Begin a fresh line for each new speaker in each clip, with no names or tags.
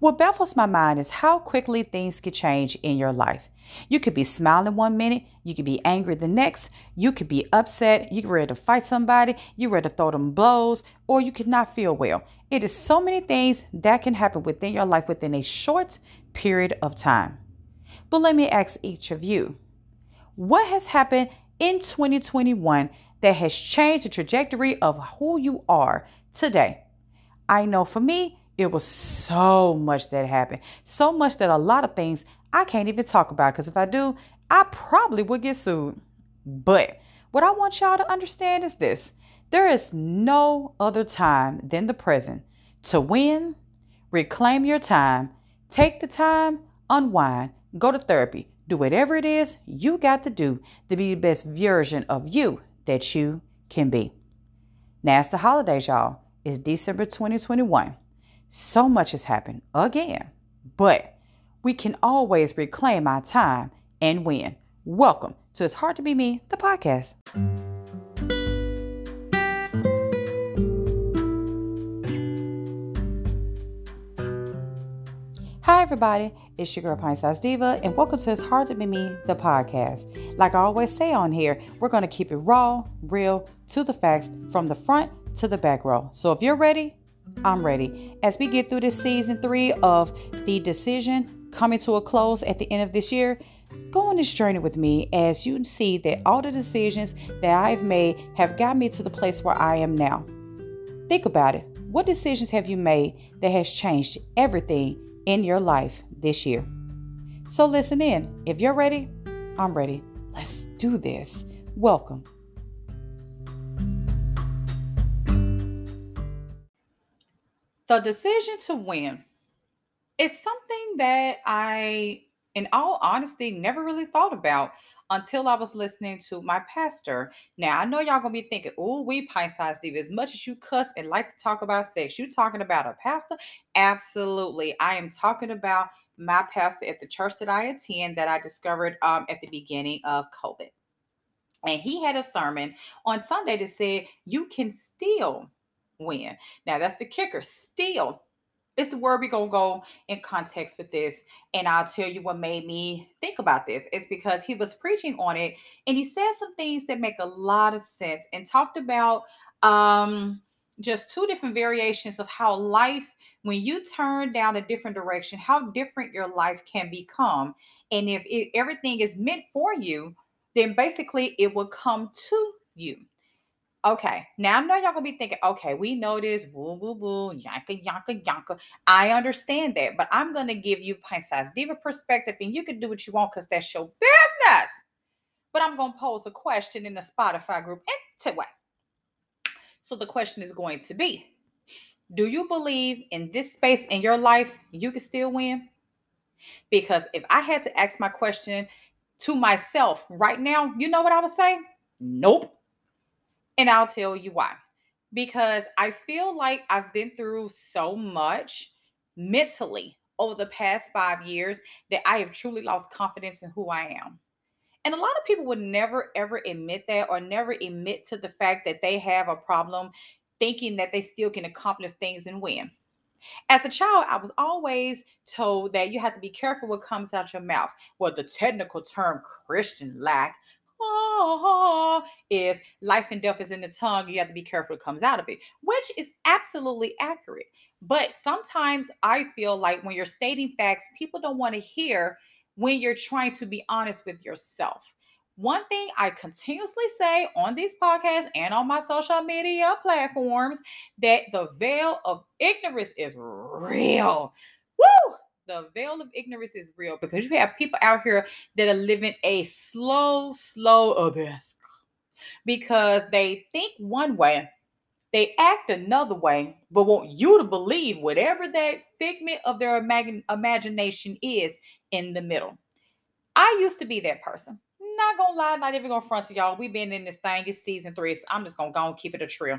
What baffles my mind is how quickly things can change in your life. You could be smiling one minute, you could be angry the next, you could be upset, you could ready to fight somebody, you're ready to throw them blows, or you could not feel well. It is so many things that can happen within your life within a short period of time. But let me ask each of you what has happened in 2021 that has changed the trajectory of who you are today? I know for me, it was so much that happened. So much that a lot of things I can't even talk about because if I do, I probably would get sued. But what I want y'all to understand is this there is no other time than the present to win, reclaim your time, take the time, unwind, go to therapy, do whatever it is you got to do to be the best version of you that you can be. Now it's the holidays, y'all. It's December 2021. So much has happened again, but we can always reclaim our time and win. Welcome to It's Hard to Be Me, the podcast. Hi, everybody. It's your girl, Pint Size Diva, and welcome to It's Hard to Be Me, the podcast. Like I always say on here, we're going to keep it raw, real, to the facts, from the front to the back row. So if you're ready, I'm ready. As we get through this season three of The Decision coming to a close at the end of this year, go on this journey with me as you can see that all the decisions that I've made have got me to the place where I am now. Think about it. What decisions have you made that has changed everything in your life this year? So listen in. If you're ready, I'm ready. Let's do this. Welcome The decision to win is something that I, in all honesty, never really thought about until I was listening to my pastor. Now I know y'all gonna be thinking, "Oh, we pint size diva." As much as you cuss and like to talk about sex, you talking about a pastor? Absolutely, I am talking about my pastor at the church that I attend that I discovered um, at the beginning of COVID, and he had a sermon on Sunday that said, "You can still win. Now that's the kicker. Still, it's the word we're gonna go in context with this. And I'll tell you what made me think about this. It's because he was preaching on it and he said some things that make a lot of sense and talked about um just two different variations of how life when you turn down a different direction how different your life can become and if it, everything is meant for you then basically it will come to you Okay, now I know y'all gonna be thinking, okay, we know this, woo woo woo, yanka yanka yanka. I understand that, but I'm gonna give you pint size diva perspective, and you can do what you want because that's your business. But I'm gonna pose a question in the Spotify group anyway. So the question is going to be: Do you believe in this space in your life you can still win? Because if I had to ask my question to myself right now, you know what I would say? Nope. And I'll tell you why. Because I feel like I've been through so much mentally over the past five years that I have truly lost confidence in who I am. And a lot of people would never ever admit that or never admit to the fact that they have a problem thinking that they still can accomplish things and win. As a child, I was always told that you have to be careful what comes out your mouth. Well, the technical term Christian lack is life and death is in the tongue. You have to be careful what comes out of it, which is absolutely accurate. But sometimes I feel like when you're stating facts, people don't want to hear when you're trying to be honest with yourself. One thing I continuously say on these podcasts and on my social media platforms that the veil of ignorance is real. Woo! The veil of ignorance is real because you have people out here that are living a slow, slow abyss because they think one way, they act another way, but want you to believe whatever that figment of their imag- imagination is in the middle. I used to be that person. Not gonna lie, not even gonna front to y'all. We've been in this thing, it's season three. So I'm just gonna go and keep it a trail.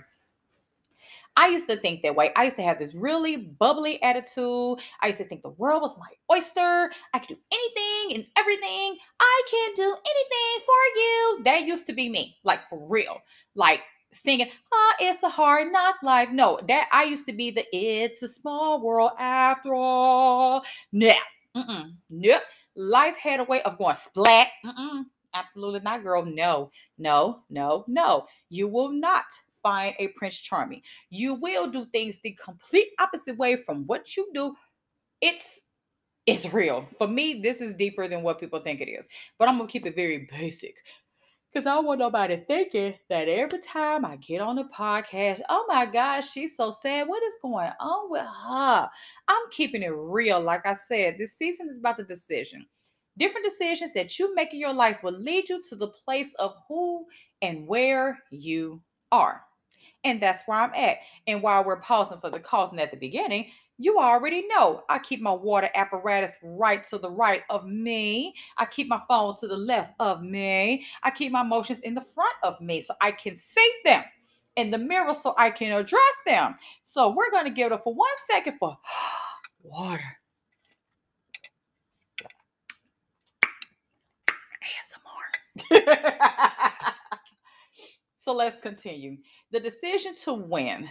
I used to think that way. I used to have this really bubbly attitude. I used to think the world was my oyster. I could do anything and everything. I can't do anything for you. That used to be me, like for real. Like singing, ah, oh, it's a hard knock life. No, that I used to be the it's a small world after all Now, mm-mm, nope. Life had a way of going splat. Mm-mm, absolutely not, girl. No, no, no, no. You will not find a Prince Charming. You will do things the complete opposite way from what you do. It's it's real. For me, this is deeper than what people think it is. But I'm gonna keep it very basic. Because I want nobody thinking that every time I get on the podcast, oh my gosh, she's so sad. What is going on with her? I'm keeping it real. Like I said, this season is about the decision. Different decisions that you make in your life will lead you to the place of who and where you are. And that's where I'm at. And while we're pausing for the causing at the beginning, you already know I keep my water apparatus right to the right of me. I keep my phone to the left of me. I keep my emotions in the front of me so I can see them in the mirror so I can address them. So we're going to give it for one second for water. ASMR. so let's continue. The decision to win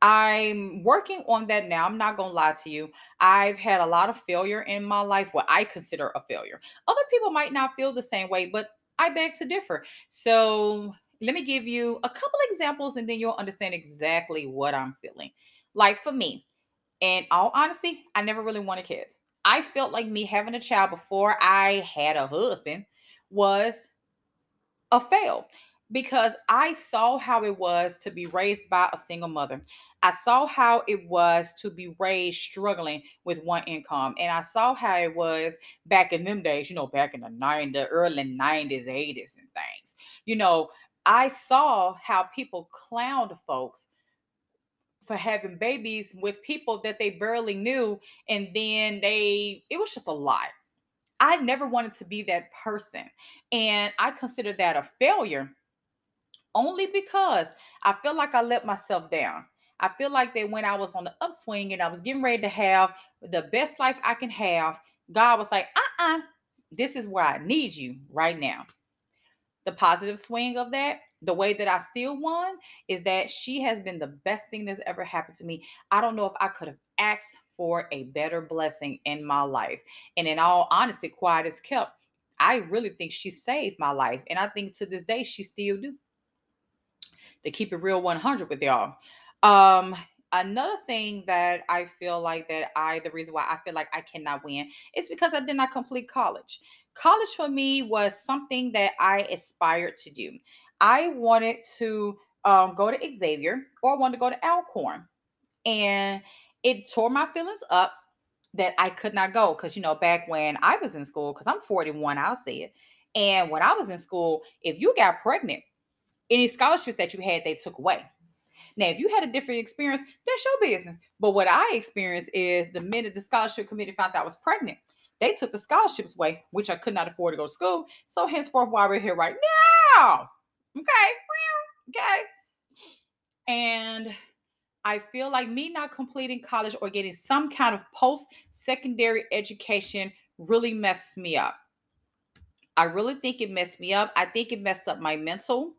I'm working on that now. I'm not going to lie to you. I've had a lot of failure in my life, what I consider a failure. Other people might not feel the same way, but I beg to differ. So let me give you a couple examples and then you'll understand exactly what I'm feeling. Like for me, in all honesty, I never really wanted kids. I felt like me having a child before I had a husband was a fail because I saw how it was to be raised by a single mother. I saw how it was to be raised struggling with one income. And I saw how it was back in them days, you know, back in the 90s, the early 90s, 80s, and things. You know, I saw how people clowned folks for having babies with people that they barely knew. And then they, it was just a lot. I never wanted to be that person. And I consider that a failure only because I feel like I let myself down. I feel like that when I was on the upswing and I was getting ready to have the best life I can have, God was like, uh uh-uh, uh this is where I need you right now. The positive swing of that, the way that I still won, is that she has been the best thing that's ever happened to me. I don't know if I could have asked for a better blessing in my life. And in all honesty, quiet is kept. I really think she saved my life. And I think to this day, she still do to keep it real 100 with y'all. Um, another thing that I feel like that I, the reason why I feel like I cannot win is because I did not complete college. College for me was something that I aspired to do. I wanted to um, go to Xavier or I wanted to go to Alcorn. And it tore my feelings up that I could not go because, you know, back when I was in school, because I'm 41, I'll say it. And when I was in school, if you got pregnant, any scholarships that you had, they took away. Now, if you had a different experience, that's your business. But what I experienced is the minute the scholarship committee found I was pregnant, they took the scholarships away, which I could not afford to go to school. So henceforth, why we're here right now. Okay. Okay. And I feel like me not completing college or getting some kind of post-secondary education really messed me up. I really think it messed me up. I think it messed up my mental.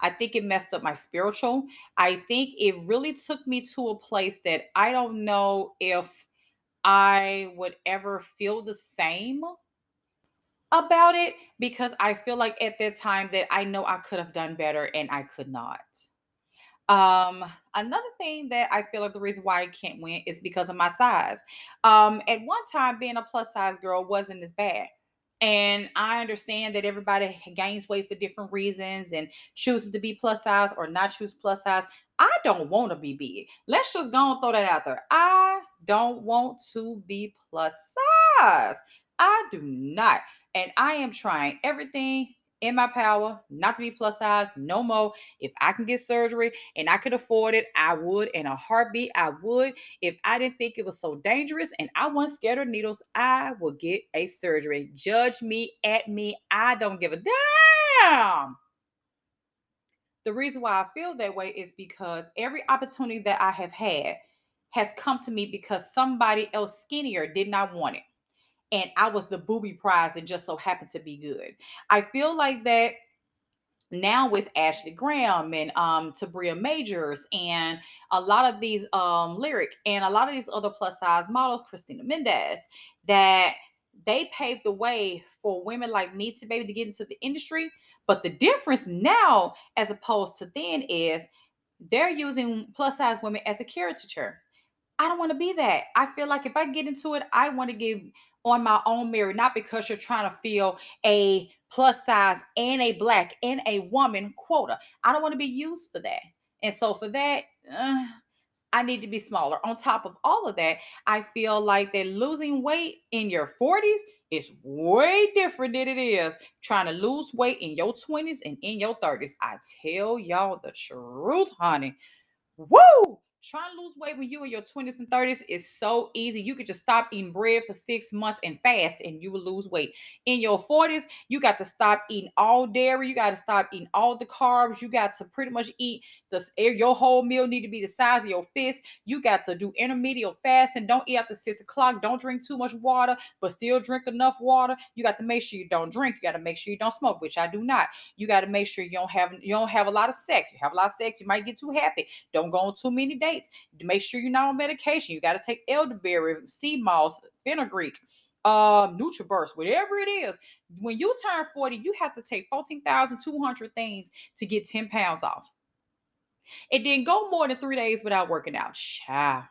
I think it messed up my spiritual. I think it really took me to a place that I don't know if I would ever feel the same about it because I feel like at that time that I know I could have done better and I could not. Um, another thing that I feel like the reason why I can't win is because of my size. Um, at one time, being a plus size girl wasn't as bad. And I understand that everybody gains weight for different reasons and chooses to be plus size or not choose plus size. I don't want to be big. Let's just go and throw that out there. I don't want to be plus size. I do not. And I am trying everything in my power not to be plus size no more. If I can get surgery and I could afford it, I would. In a heartbeat, I would. If I didn't think it was so dangerous and I wasn't scared of needles, I would get a surgery. Judge me at me. I don't give a damn. The reason why I feel that way is because every opportunity that I have had has come to me because somebody else skinnier did not want it and I was the booby prize and just so happened to be good. I feel like that now with Ashley Graham and um Tabria Majors and a lot of these um lyric and a lot of these other plus size models, Christina Mendez, that they paved the way for women like me to be able to get into the industry. But the difference now, as opposed to then, is they're using plus size women as a caricature. I don't want to be that. I feel like if I get into it, I want to give on my own merit, not because you're trying to fill a plus size and a black and a woman quota. I don't want to be used for that. And so for that, uh, I need to be smaller. On top of all of that, I feel like that losing weight in your 40s is way different than it is trying to lose weight in your 20s and in your 30s. I tell y'all the truth, honey. Woo! Trying to lose weight when you in your 20s and 30s is so easy. You could just stop eating bread for six months and fast, and you will lose weight. In your 40s, you got to stop eating all dairy. You got to stop eating all the carbs. You got to pretty much eat the your whole meal need to be the size of your fist. You got to do intermediate fasting. Don't eat after six o'clock. Don't drink too much water, but still drink enough water. You got to make sure you don't drink. You got to make sure you don't smoke, which I do not. You got to make sure you don't have you don't have a lot of sex. You have a lot of sex, you might get too happy. Don't go on too many dates. Make sure you're not on medication. You got to take elderberry, sea moss, fenugreek, uh, NutriBurst, whatever it is. When you turn 40, you have to take 14,200 things to get 10 pounds off. It didn't go more than three days without working out. Child.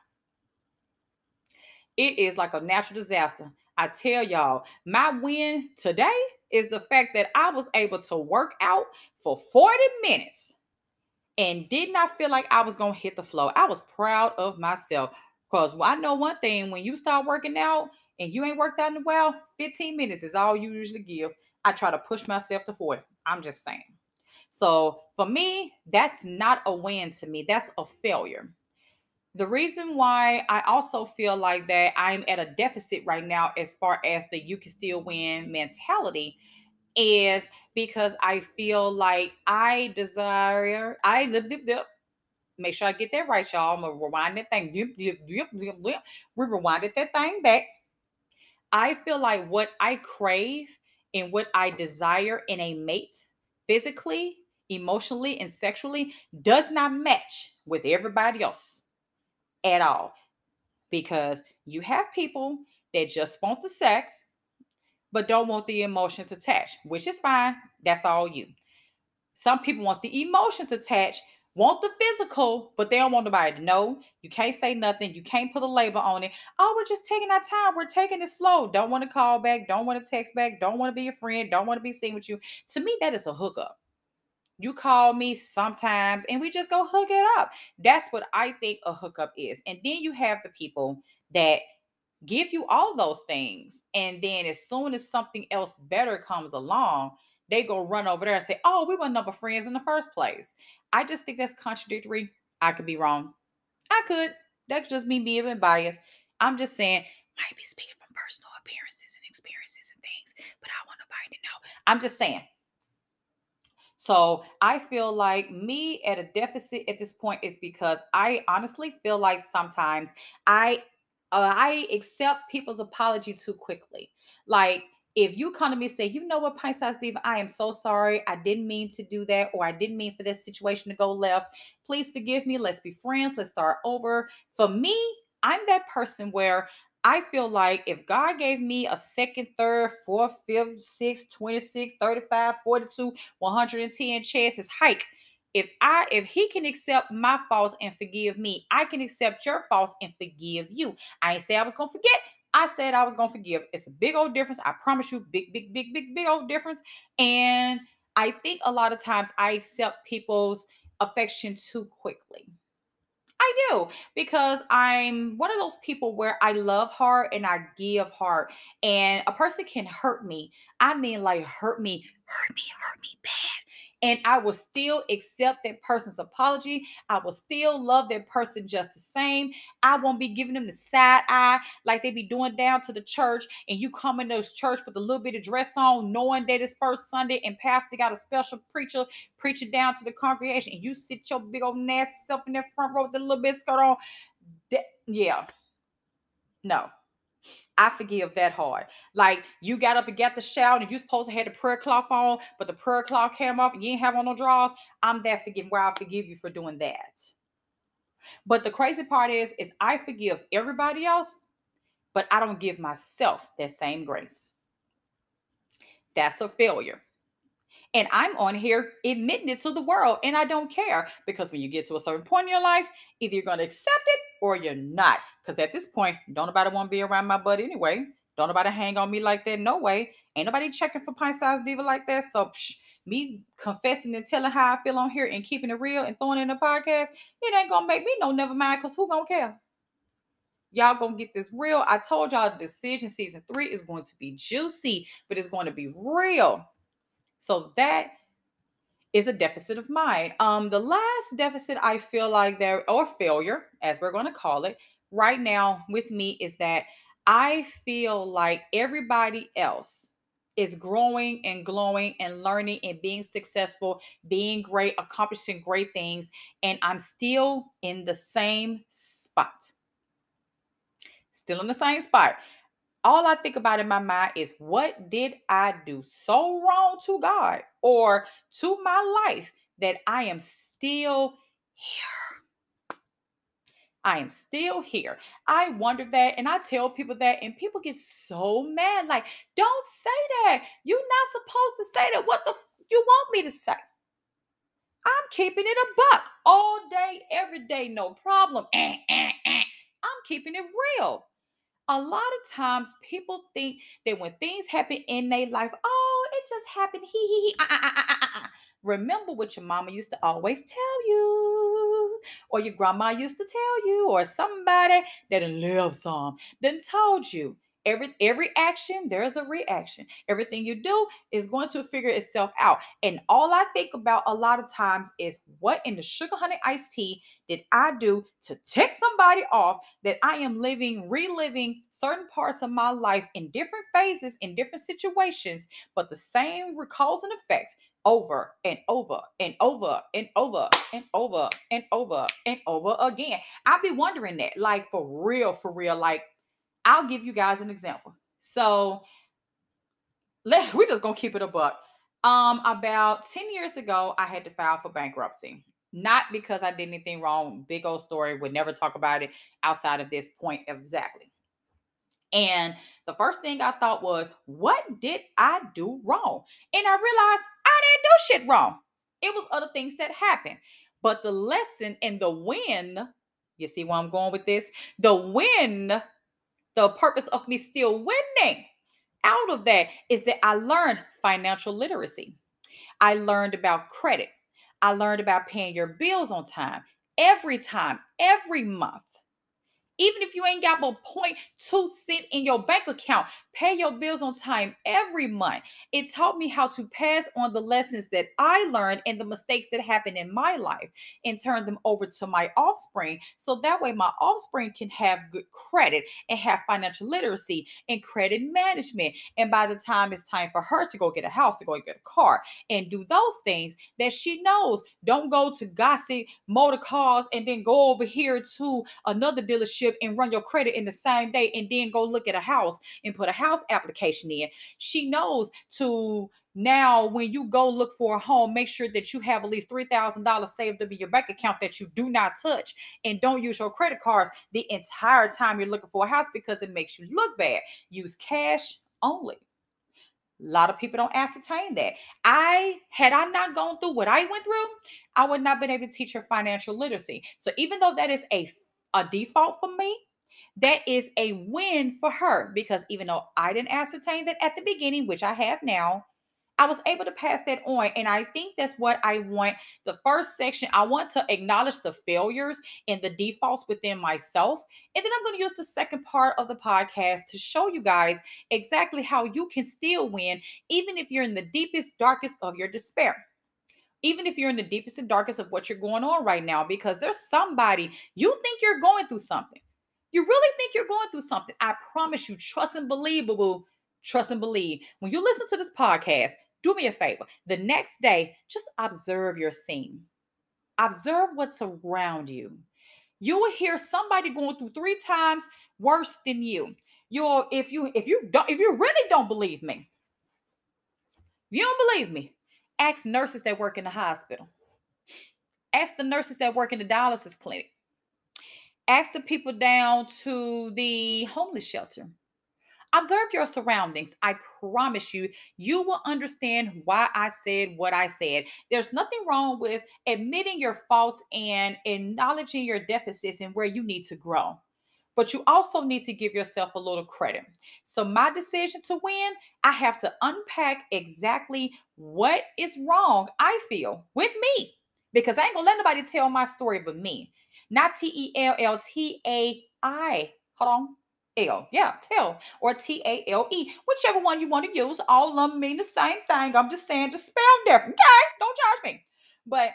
It is like a natural disaster. I tell y'all, my win today is the fact that I was able to work out for 40 minutes and did not feel like I was going to hit the floor. I was proud of myself because I know one thing when you start working out and you ain't worked out in a while, 15 minutes is all you usually give. I try to push myself to 40. I'm just saying. So for me, that's not a win to me, that's a failure. The reason why I also feel like that I'm at a deficit right now, as far as the you can still win mentality, is because I feel like I desire, I live, live, live. Make sure I get that right, y'all. I'm gonna rewind that thing. We rewinded that thing back. I feel like what I crave and what I desire in a mate, physically, emotionally, and sexually, does not match with everybody else at all. Because you have people that just want the sex, but don't want the emotions attached, which is fine. That's all you. Some people want the emotions attached, want the physical, but they don't want nobody to know. You can't say nothing. You can't put a label on it. Oh, we're just taking our time. We're taking it slow. Don't want to call back. Don't want to text back. Don't want to be a friend. Don't want to be seen with you. To me, that is a hookup. You call me sometimes and we just go hook it up. That's what I think a hookup is. And then you have the people that give you all those things. And then as soon as something else better comes along, they go run over there and say, Oh, we were number friends in the first place. I just think that's contradictory. I could be wrong. I could. That could just me being biased. I'm just saying, might be speaking from personal appearances and experiences and things, but I want nobody to know. I'm just saying. So I feel like me at a deficit at this point is because I honestly feel like sometimes I uh, I accept people's apology too quickly. Like if you come to me and say, you know what, Pint Size Diva, I am so sorry. I didn't mean to do that, or I didn't mean for this situation to go left. Please forgive me. Let's be friends. Let's start over. For me, I'm that person where I feel like if God gave me a second, third, fourth, fifth, sixth, 26, 35, 42, 110 chances hike, if I if he can accept my faults and forgive me, I can accept your faults and forgive you. I ain't say I was gonna forget. I said I was gonna forgive. It's a big old difference. I promise you, big, big, big, big, big old difference. And I think a lot of times I accept people's affection too quickly. I do because I'm one of those people where I love hard and I give hard. And a person can hurt me. I mean, like, hurt me, hurt me, hurt me bad and I will still accept that person's apology. I will still love that person just the same. I won't be giving them the side eye like they be doing down to the church, and you come in those church with a little bit of dress on, knowing that it's first Sunday and pastor got a special preacher preaching down to the congregation, and you sit your big old nasty self in that front row with a little bit skirt on. yeah. No. I forgive that hard. Like you got up and got the shower and you supposed to have the prayer cloth on, but the prayer cloth came off and you ain't have on no drawers. I'm that forgiving where I forgive you for doing that. But the crazy part is, is I forgive everybody else, but I don't give myself that same grace. That's a failure. And I'm on here admitting it to the world, and I don't care because when you get to a certain point in your life, either you're going to accept it or you're not. Because at this point, don't nobody want to be around my butt anyway. Don't nobody hang on me like that. No way. Ain't nobody checking for pint size diva like that. So psh, me confessing and telling how I feel on here and keeping it real and throwing in a podcast, it ain't gonna make me no never mind. Cause who gonna care? Y'all gonna get this real. I told y'all decision season three is going to be juicy, but it's going to be real. So that is a deficit of mind. Um, the last deficit I feel like there or failure, as we're going to call it, right now with me is that I feel like everybody else is growing and glowing and learning and being successful, being great, accomplishing great things, and I'm still in the same spot. Still in the same spot all I think about in my mind is what did I do so wrong to God or to my life that I am still here? I am still here. I wonder that, and I tell people that, and people get so mad. Like, don't say that. You're not supposed to say that. What the f- you want me to say? I'm keeping it a buck all day, every day, no problem. Eh, eh, eh. I'm keeping it real a lot of times people think that when things happen in their life, oh, it just happened. He, he, he. Ah, ah, ah. Remember what your mama used to always tell you, or your grandma used to tell you, or somebody that lived some, then told you. Every every action, there's a reaction. Everything you do is going to figure itself out. And all I think about a lot of times is what in the sugar honey iced tea did I do to tick somebody off that I am living, reliving certain parts of my life in different phases, in different situations, but the same cause and effect over and over and over and over and over and over and over again. I'll be wondering that, like for real, for real, like I'll give you guys an example. So let we're just gonna keep it a buck. Um, about 10 years ago, I had to file for bankruptcy. Not because I did anything wrong, big old story, would never talk about it outside of this point exactly. And the first thing I thought was, what did I do wrong? And I realized I didn't do shit wrong. It was other things that happened. But the lesson and the win, you see where I'm going with this? The win the purpose of me still winning out of that is that I learned financial literacy. I learned about credit. I learned about paying your bills on time every time, every month. Even if you ain't got but point two cent in your bank account, pay your bills on time every month. It taught me how to pass on the lessons that I learned and the mistakes that happened in my life and turn them over to my offspring. So that way my offspring can have good credit and have financial literacy and credit management. And by the time it's time for her to go get a house, to go get a car and do those things that she knows, don't go to gossip motor cars and then go over here to another dealership and run your credit in the same day and then go look at a house and put a house application in. She knows to now when you go look for a home make sure that you have at least $3000 saved up in your bank account that you do not touch and don't use your credit cards the entire time you're looking for a house because it makes you look bad use cash only a lot of people don't ascertain that. I had I not gone through what I went through, I would not been able to teach her financial literacy. So even though that is a a default for me, that is a win for her because even though I didn't ascertain that at the beginning, which I have now, I was able to pass that on. And I think that's what I want. The first section, I want to acknowledge the failures and the defaults within myself. And then I'm going to use the second part of the podcast to show you guys exactly how you can still win, even if you're in the deepest, darkest of your despair even if you're in the deepest and darkest of what you're going on right now, because there's somebody you think you're going through something. You really think you're going through something. I promise you, trust and believe, boo boo. Trust and believe. When you listen to this podcast, do me a favor. The next day, just observe your scene, observe what's around you. You will hear somebody going through three times worse than you. You'll if you if you don't if you really don't believe me, if you don't believe me, ask nurses that work in the hospital. Ask the nurses that work in the dialysis clinic. Ask the people down to the homeless shelter. Observe your surroundings. I promise you, you will understand why I said what I said. There's nothing wrong with admitting your faults and acknowledging your deficits and where you need to grow. But you also need to give yourself a little credit. So, my decision to win, I have to unpack exactly what is wrong, I feel, with me. Because I ain't gonna let nobody tell my story but me. Not T E L L T A I. Hold on. L. Yeah, tell. Or T A L E. Whichever one you want to use. All of them mean the same thing. I'm just saying, just spell different. Okay? Don't judge me. But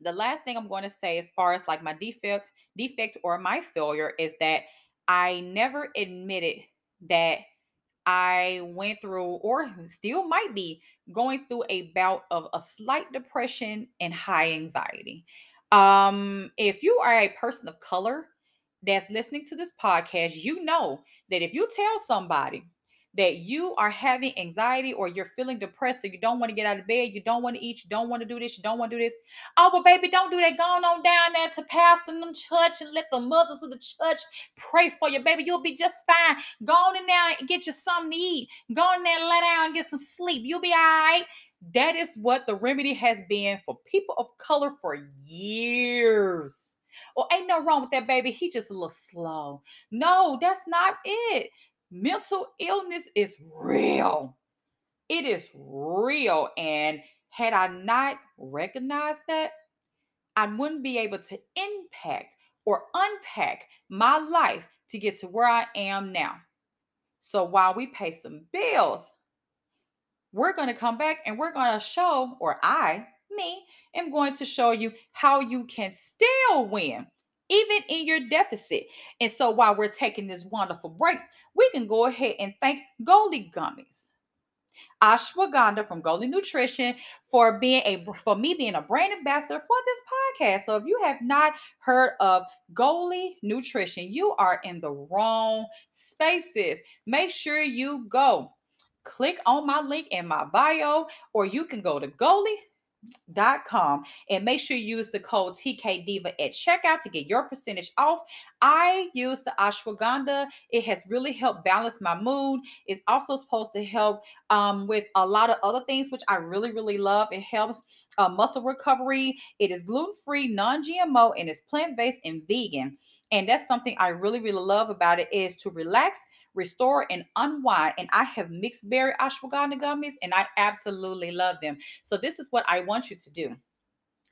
the last thing I'm going to say, as far as like my defect, defect or my failure, is that I never admitted that I went through, or still might be going through a bout of a slight depression and high anxiety. Um, if you are a person of color, that's listening to this podcast, you know that if you tell somebody that you are having anxiety or you're feeling depressed or you don't want to get out of bed, you don't want to eat, you don't want to do this, you don't want to do this. Oh, but baby, don't do that. Go on down there to pastor in the church and let the mothers of the church pray for you, baby. You'll be just fine. Go on in there and get you something to eat. Go in there and lay down and get some sleep. You'll be all right. That is what the remedy has been for people of color for years. Well, ain't no wrong with that baby. He just a little slow. No, that's not it. Mental illness is real. It is real. And had I not recognized that, I wouldn't be able to impact or unpack my life to get to where I am now. So while we pay some bills, we're going to come back and we're going to show, or I me am going to show you how you can still win, even in your deficit. And so while we're taking this wonderful break, we can go ahead and thank Goli Gummies. Ashwagandha from Goli Nutrition for being a for me being a brand ambassador for this podcast. So if you have not heard of Goli Nutrition, you are in the wrong spaces. Make sure you go click on my link in my bio, or you can go to Goli dot com and make sure you use the code TKDIVA at checkout to get your percentage off. I use the ashwagandha. It has really helped balance my mood. It's also supposed to help um, with a lot of other things, which I really, really love. It helps uh, muscle recovery. It is gluten free, non GMO, and it's plant based and vegan. And that's something I really, really love about it is to relax restore, and unwind. And I have mixed berry ashwagandha gummies, and I absolutely love them. So this is what I want you to do.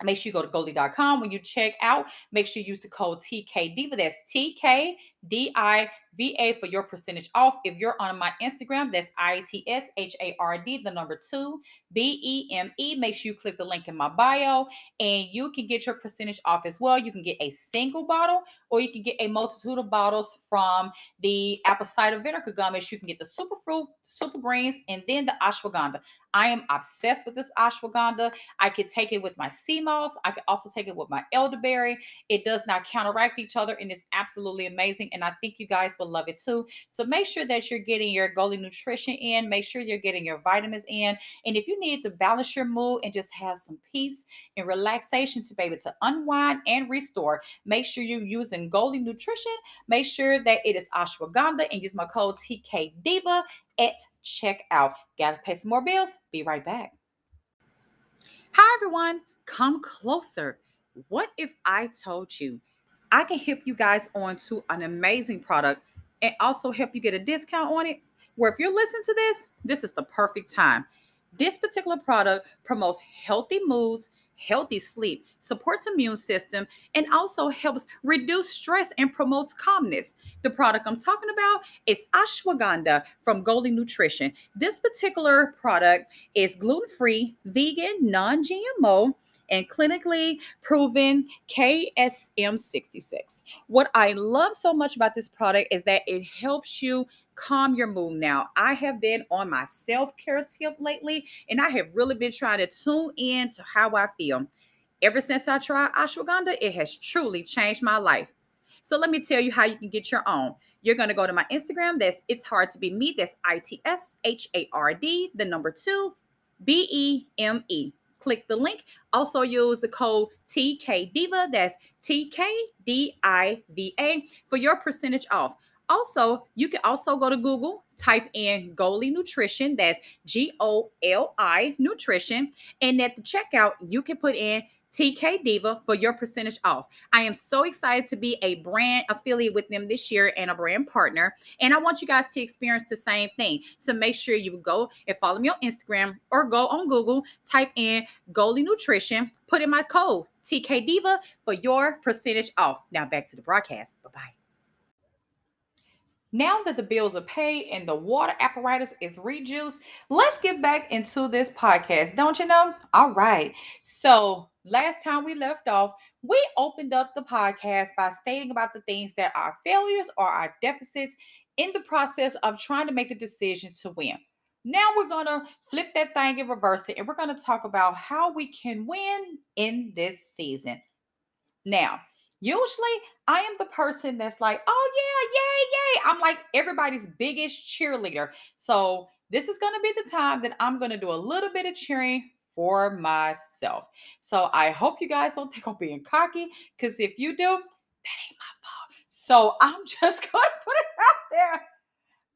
Make sure you go to Goli.com. When you check out, make sure you use the code TKDIVA. That's TKDIVA for your percentage off. If you're on my Instagram, that's I-T-S-H-A-R-D, the number two, B-E-M-E. Make sure you click the link in my bio and you can get your percentage off as well. You can get a single bottle or you can get a multitude of bottles from the apple cider vinegar gummies. You can get the super fruit, super greens, and then the ashwagandha. I am obsessed with this ashwagandha. I could take it with my sea moss. I could also take it with my elderberry. It does not counteract each other and it's absolutely amazing. And I think you guys will love it too. So make sure that you're getting your Goli nutrition in. Make sure you're getting your vitamins in. And if you need to balance your mood and just have some peace and relaxation to be able to unwind and restore, make sure you're using Goli nutrition. Make sure that it is ashwagandha and use my code TK Diva at checkout. Gotta pay some more bills. Be right back. Hi, everyone. Come closer. What if I told you I can help you guys on to an amazing product and also help you get a discount on it? Where if you're listening to this, this is the perfect time. This particular product promotes healthy moods healthy sleep, supports immune system, and also helps reduce stress and promotes calmness. The product I'm talking about is ashwagandha from Goli Nutrition. This particular product is gluten-free, vegan, non-GMO, and clinically proven KSM 66. What I love so much about this product is that it helps you calm your mood now. I have been on my self care tip lately, and I have really been trying to tune in to how I feel. Ever since I tried ashwagandha, it has truly changed my life. So let me tell you how you can get your own. You're going to go to my Instagram. That's It's Hard to Be Me. That's I T S H A R D, the number two, B E M E. Click the link. Also use the code TK Diva. That's T K D I V A for your percentage off. Also, you can also go to Google, type in Goli Nutrition. That's G O L I Nutrition. And at the checkout, you can put in TK Diva for your percentage off. I am so excited to be a brand affiliate with them this year and a brand partner. And I want you guys to experience the same thing. So make sure you go and follow me on Instagram or go on Google, type in Goli Nutrition, put in my code TK Diva for your percentage off. Now back to the broadcast. Bye bye. Now that the bills are paid and the water apparatus is rejuiced, let's get back into this podcast. Don't you know? All right. So, last time we left off, we opened up the podcast by stating about the things that are failures or our deficits in the process of trying to make a decision to win. Now we're going to flip that thing and reverse it, and we're going to talk about how we can win in this season. Now, Usually, I am the person that's like, oh, yeah, yay, yay. I'm like everybody's biggest cheerleader. So, this is going to be the time that I'm going to do a little bit of cheering for myself. So, I hope you guys don't think I'm being cocky because if you do, that ain't my fault. So, I'm just going to put it out there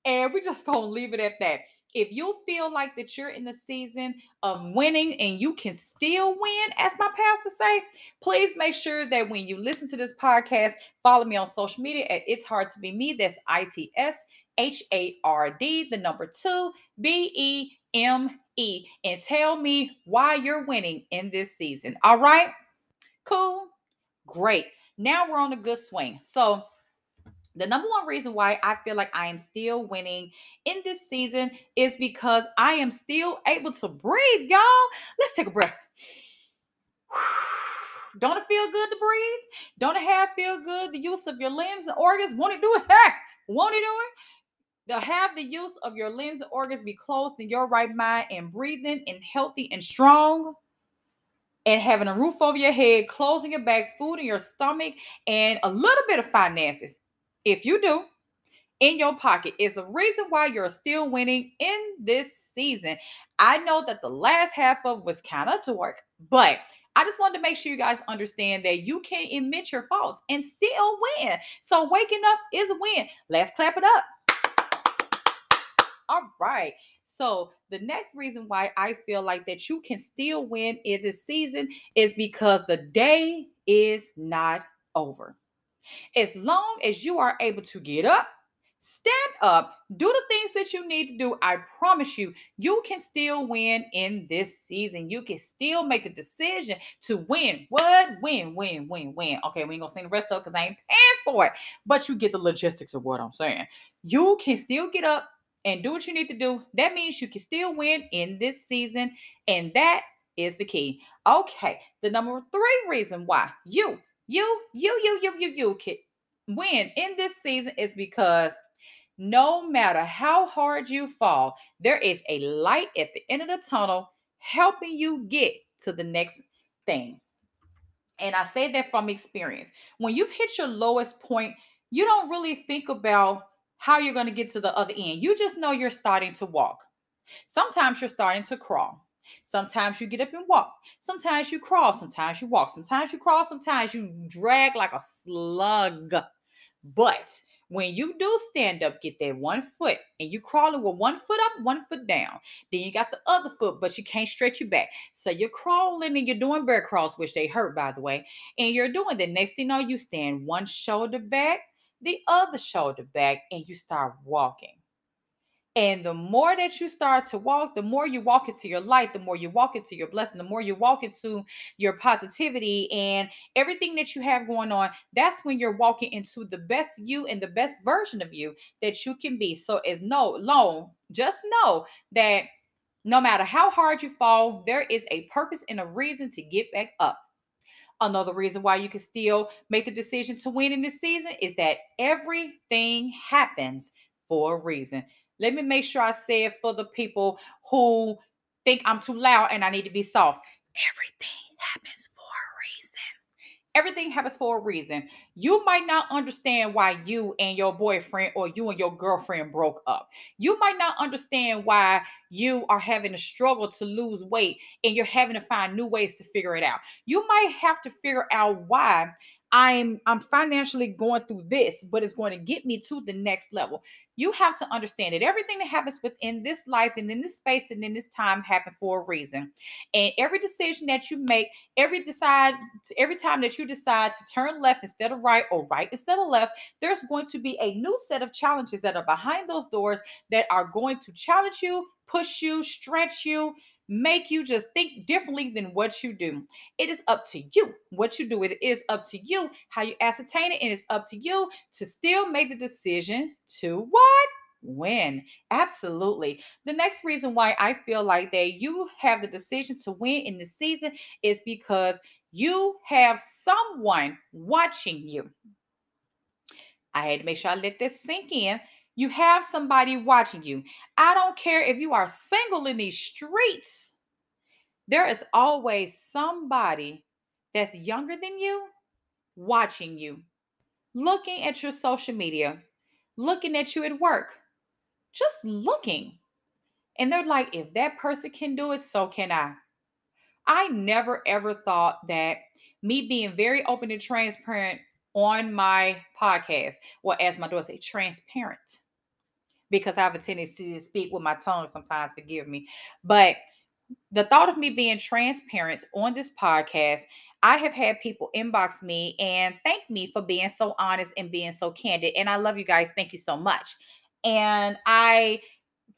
and we're just going to leave it at that if you feel like that you're in the season of winning and you can still win, as my pastor say, please make sure that when you listen to this podcast, follow me on social media at It's Hard to Be Me. That's I T S H A R D, the number two, B E M E, and tell me why you're winning in this season. All right? Cool. Great. Now we're on a good swing. So, the number one reason why I feel like I am still winning in this season is because I am still able to breathe, y'all. Let's take a breath. Don't it feel good to breathe? Don't it have feel good the use of your limbs and organs? Won't it do it? Hey, won't it do it? To have the use of your limbs and organs be closed in your right mind and breathing and healthy and strong and having a roof over your head, closing your back, food in your stomach, and a little bit of finances if you do, in your pocket is a reason why you're still winning in this season. I know that the last half of was kind of dark, but I just wanted to make sure you guys understand that you can admit your faults and still win. So waking up is a win. Let's clap it up. All right. So the next reason why I feel like that you can still win in this season is because the day is not over. As long as you are able to get up, stand up, do the things that you need to do, I promise you, you can still win in this season. You can still make the decision to win. What? Win, win, win, win. Okay, we ain't gonna sing the rest of it because I ain't paying for it. But you get the logistics of what I'm saying. You can still get up and do what you need to do. That means you can still win in this season. And that is the key. Okay, the number three reason why you you, you, you, you, you, you can win in this season is because no matter how hard you fall, there is a light at the end of the tunnel helping you get to the next thing. And I say that from experience. When you've hit your lowest point, you don't really think about how you're going to get to the other end. You just know you're starting to walk. Sometimes you're starting to crawl. Sometimes you get up and walk. Sometimes you crawl. Sometimes you walk. Sometimes you crawl. Sometimes you drag like a slug. But when you do stand up, get that one foot and you crawling with one foot up, one foot down. Then you got the other foot, but you can't stretch your back. So you're crawling and you're doing bear crawls, which they hurt, by the way. And you're doing the next thing you know, you stand one shoulder back, the other shoulder back, and you start walking. And the more that you start to walk, the more you walk into your light, the more you walk into your blessing, the more you walk into your positivity and everything that you have going on. That's when you're walking into the best you and the best version of you that you can be. So, as no long, just know that no matter how hard you fall, there is a purpose and a reason to get back up. Another reason why you can still make the decision to win in this season is that everything happens for a reason. Let me make sure I say it for the people who think I'm too loud and I need to be soft. Everything happens for a reason. Everything happens for a reason. You might not understand why you and your boyfriend or you and your girlfriend broke up. You might not understand why you are having a struggle to lose weight and you're having to find new ways to figure it out. You might have to figure out why I'm I'm financially going through this, but it's going to get me to the next level. You have to understand that everything that happens within this life and in this space and in this time happened for a reason. And every decision that you make, every decide every time that you decide to turn left instead of right or right instead of left, there's going to be a new set of challenges that are behind those doors that are going to challenge you, push you, stretch you, make you just think differently than what you do. It is up to you what you do. It is up to you how you ascertain it, and it's up to you to still make the decision to what? Win. Absolutely. The next reason why I feel like that you have the decision to win in the season is because you have someone watching you. I had to make sure I let this sink in you have somebody watching you. I don't care if you are single in these streets, there is always somebody that's younger than you watching you, looking at your social media, looking at you at work, just looking. And they're like, if that person can do it, so can I. I never ever thought that me being very open and transparent on my podcast, or as my daughter say, transparent, because I have a tendency to speak with my tongue sometimes, forgive me. But the thought of me being transparent on this podcast, I have had people inbox me and thank me for being so honest and being so candid. And I love you guys. Thank you so much. And I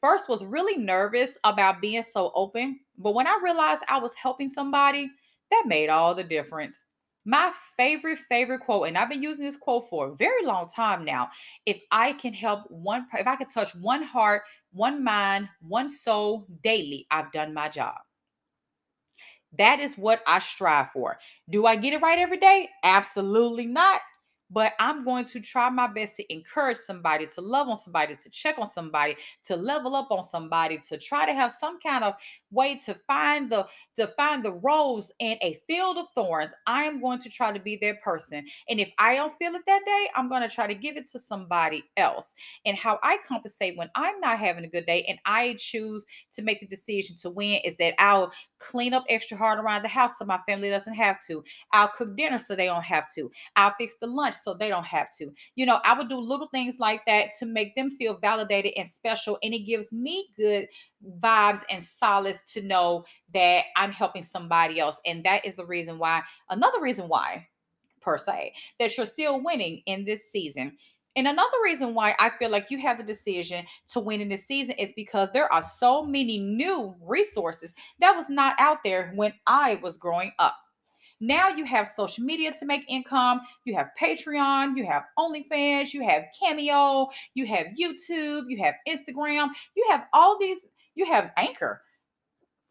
first was really nervous about being so open. But when I realized I was helping somebody, that made all the difference. My favorite, favorite quote, and I've been using this quote for a very long time now. If I can help one, if I can touch one heart, one mind, one soul daily, I've done my job. That is what I strive for. Do I get it right every day? Absolutely not but I'm going to try my best to encourage somebody, to love on somebody, to check on somebody, to level up on somebody, to try to have some kind of way to find the to find the rose in a field of thorns. I am going to try to be that person. And if I don't feel it that day, I'm going to try to give it to somebody else. And how I compensate when I'm not having a good day and I choose to make the decision to win is that I'll clean up extra hard around the house so my family doesn't have to. I'll cook dinner so they don't have to. I'll fix the lunch so they don't have to. You know, I would do little things like that to make them feel validated and special. And it gives me good vibes and solace to know that I'm helping somebody else. And that is the reason why, another reason why, per se, that you're still winning in this season. And another reason why I feel like you have the decision to win in this season is because there are so many new resources that was not out there when I was growing up. Now you have social media to make income. You have Patreon, you have OnlyFans, you have Cameo, you have YouTube, you have Instagram, you have all these, you have Anchor,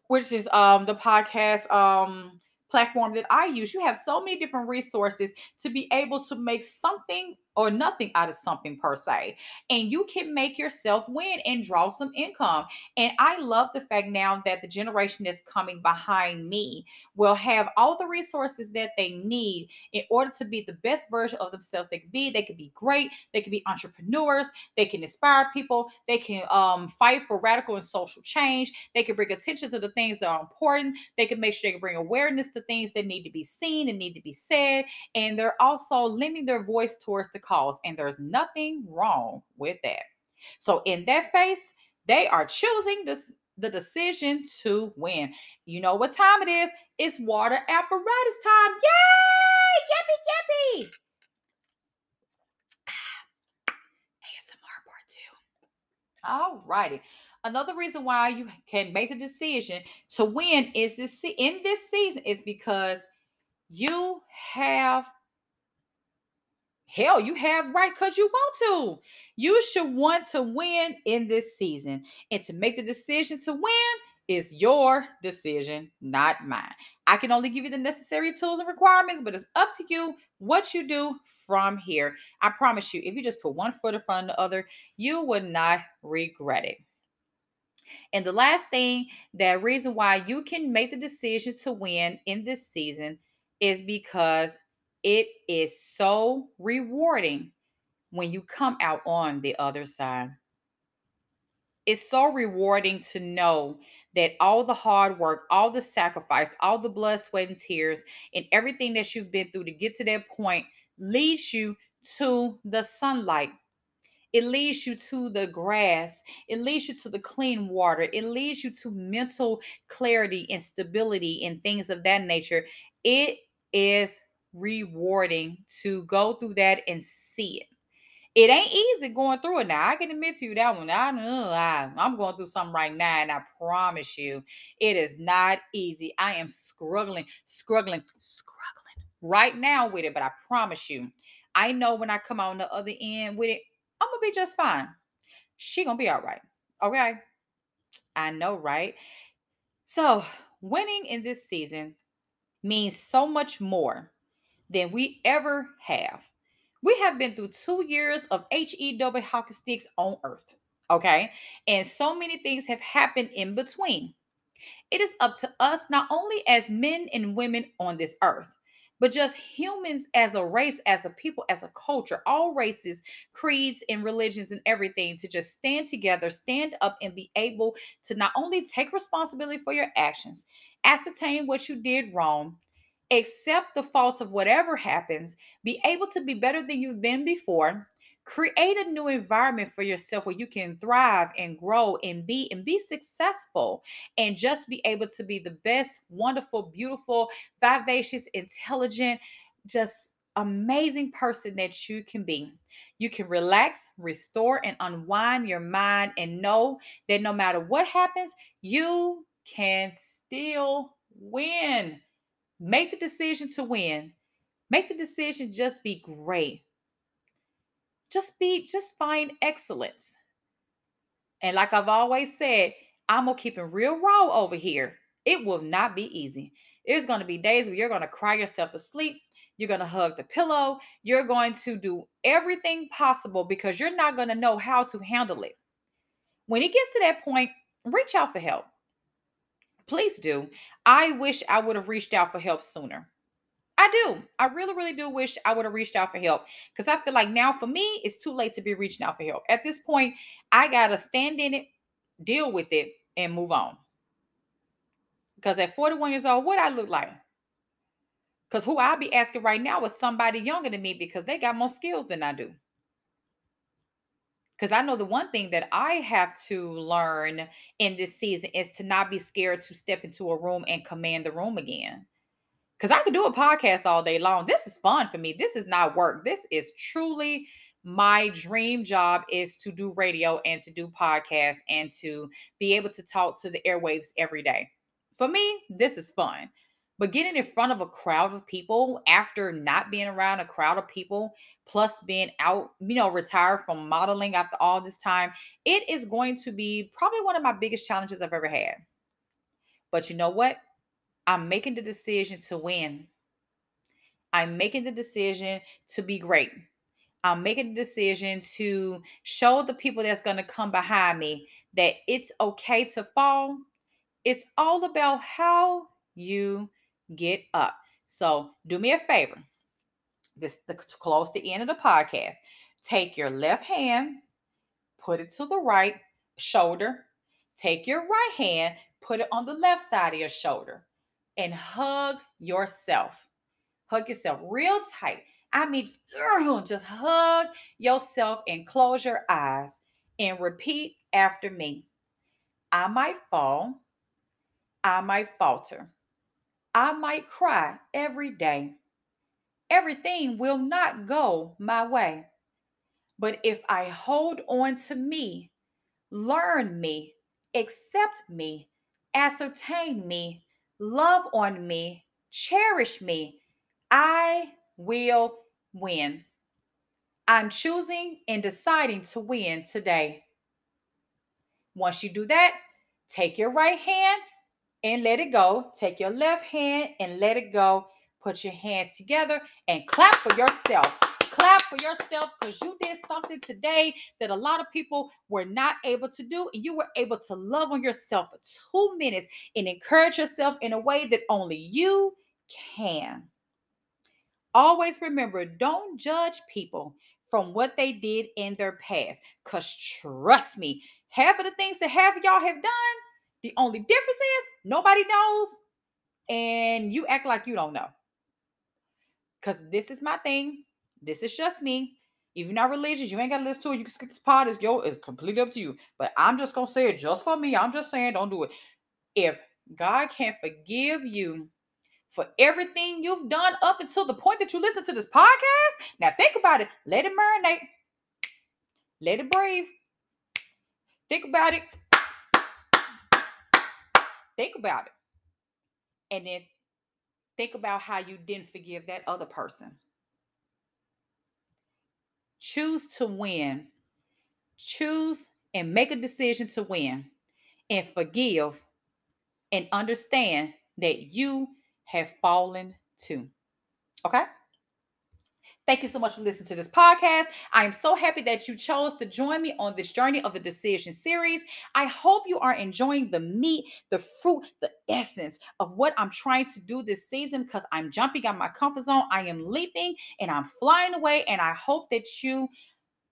which is um the podcast um platform that I use. You have so many different resources to be able to make something or nothing out of something per se. And you can make yourself win and draw some income. And I love the fact now that the generation that's coming behind me will have all the resources that they need in order to be the best version of themselves they can be. They can be great, they can be entrepreneurs, they can inspire people, they can um, fight for radical and social change, they can bring attention to the things that are important, they can make sure they can bring awareness to things that need to be seen and need to be said. And they're also lending their voice towards the And there's nothing wrong with that. So, in that face, they are choosing this the decision to win. You know what time it is? It's water apparatus time. Yay! Yippee, yippee! ASMR part two. All righty. Another reason why you can make the decision to win is this in this season is because you have Hell, you have right because you want to. You should want to win in this season. And to make the decision to win is your decision, not mine. I can only give you the necessary tools and requirements, but it's up to you what you do from here. I promise you, if you just put one foot in front of the other, you would not regret it. And the last thing, that reason why you can make the decision to win in this season is because it is so rewarding when you come out on the other side. It's so rewarding to know that all the hard work, all the sacrifice, all the blood, sweat, and tears, and everything that you've been through to get to that point leads you to the sunlight. It leads you to the grass. It leads you to the clean water. It leads you to mental clarity and stability and things of that nature. It is rewarding to go through that and see it. It ain't easy going through it now. I can admit to you that one. I know I, I'm going through something right now, and I promise you, it is not easy. I am struggling, struggling, struggling right now with it, but I promise you, I know when I come out on the other end with it, I'm gonna be just fine. She gonna be all right. Okay. I know, right? So winning in this season means so much more than we ever have. We have been through two years of HEW hockey sticks on earth. Okay. And so many things have happened in between. It is up to us, not only as men and women on this earth, but just humans as a race, as a people, as a culture, all races, creeds, and religions, and everything to just stand together, stand up, and be able to not only take responsibility for your actions, ascertain what you did wrong, accept the faults of whatever happens, be able to be better than you've been before, create a new environment for yourself where you can thrive and grow and be and be successful and just be able to be the best wonderful beautiful vivacious intelligent just amazing person that you can be. You can relax restore and unwind your mind and know that no matter what happens you can still win make the decision to win make the decision just be great just be, just find excellence. And like I've always said, I'm gonna keep it real raw over here. It will not be easy. There's gonna be days where you're gonna cry yourself to sleep. You're going to hug the pillow. You're going to do everything possible because you're not going to know how to handle it. When it gets to that point, reach out for help. Please do. I wish I would have reached out for help sooner. I do. I really, really do wish I would have reached out for help because I feel like now for me, it's too late to be reaching out for help. At this point, I got to stand in it, deal with it, and move on. Because at 41 years old, what I look like? Because who I'll be asking right now is somebody younger than me because they got more skills than I do. Because I know the one thing that I have to learn in this season is to not be scared to step into a room and command the room again because I could do a podcast all day long. This is fun for me. This is not work. This is truly my dream job is to do radio and to do podcasts and to be able to talk to the airwaves every day. For me, this is fun. But getting in front of a crowd of people after not being around a crowd of people, plus being out, you know, retired from modeling after all this time, it is going to be probably one of my biggest challenges I've ever had. But you know what? I'm making the decision to win. I'm making the decision to be great. I'm making the decision to show the people that's going to come behind me that it's okay to fall. It's all about how you get up. So, do me a favor. This the close the end of the podcast. Take your left hand, put it to the right shoulder. Take your right hand, put it on the left side of your shoulder and hug yourself. Hug yourself real tight. I mean, just hug yourself and close your eyes and repeat after me. I might fall. I might falter. I might cry every day. Everything will not go my way. But if I hold on to me, learn me, accept me, ascertain me, love on me, cherish me, I will win. I'm choosing and deciding to win today. Once you do that, take your right hand and let it go. Take your left hand and let it go. Put your hands together and clap for yourself. Clap for yourself because you did something today that a lot of people were not able to do. And you were able to love on yourself for two minutes and encourage yourself in a way that only you can. Always remember don't judge people from what they did in their past. Because trust me, half of the things that half of y'all have done, the only difference is nobody knows and you act like you don't know. Because this is my thing. This is just me. If you're not religious, you ain't got to listen to it. You can skip this part. It's, yo, it's completely up to you. But I'm just going to say it just for me. I'm just saying, don't do it. If God can forgive you for everything you've done up until the point that you listen to this podcast, now think about it. Let it marinate. Let it breathe. Think about it. Think about it. And then think about how you didn't forgive that other person. Choose to win. Choose and make a decision to win and forgive and understand that you have fallen too. Okay? Thank you so much for listening to this podcast. I am so happy that you chose to join me on this journey of the decision series. I hope you are enjoying the meat, the fruit, the essence of what I'm trying to do this season because I'm jumping out my comfort zone. I am leaping and I'm flying away. And I hope that you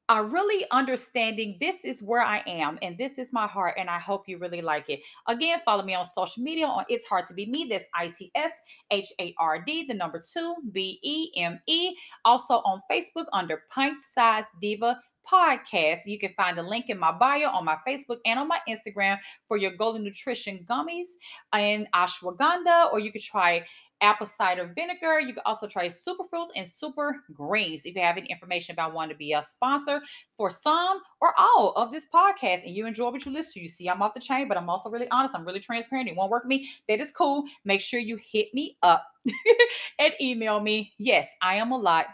are really understanding this is where I am and this is my heart, and I hope you really like it. Again, follow me on social media on It's Hard to Be Me. That's I T S H A R D, the number two, B E M E. Also on Facebook under Pint Size Diva podcast. You can find the link in my bio on my Facebook and on my Instagram for your golden nutrition gummies and ashwagandha, or you could try apple cider vinegar. You can also try superfruits and super greens if you have any information about wanting to be a sponsor for some or all of this podcast and you enjoy what you listen to. You see, I'm off the chain, but I'm also really honest. I'm really transparent. It won't work for me. That is cool. Make sure you hit me up and email me. Yes, I am a lot,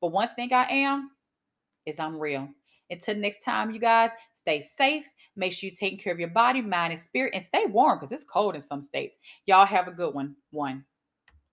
but one thing I am is I'm real. Until next time, you guys, stay safe. Make sure you take care of your body, mind, and spirit, and stay warm because it's cold in some states. Y'all have a good one. One.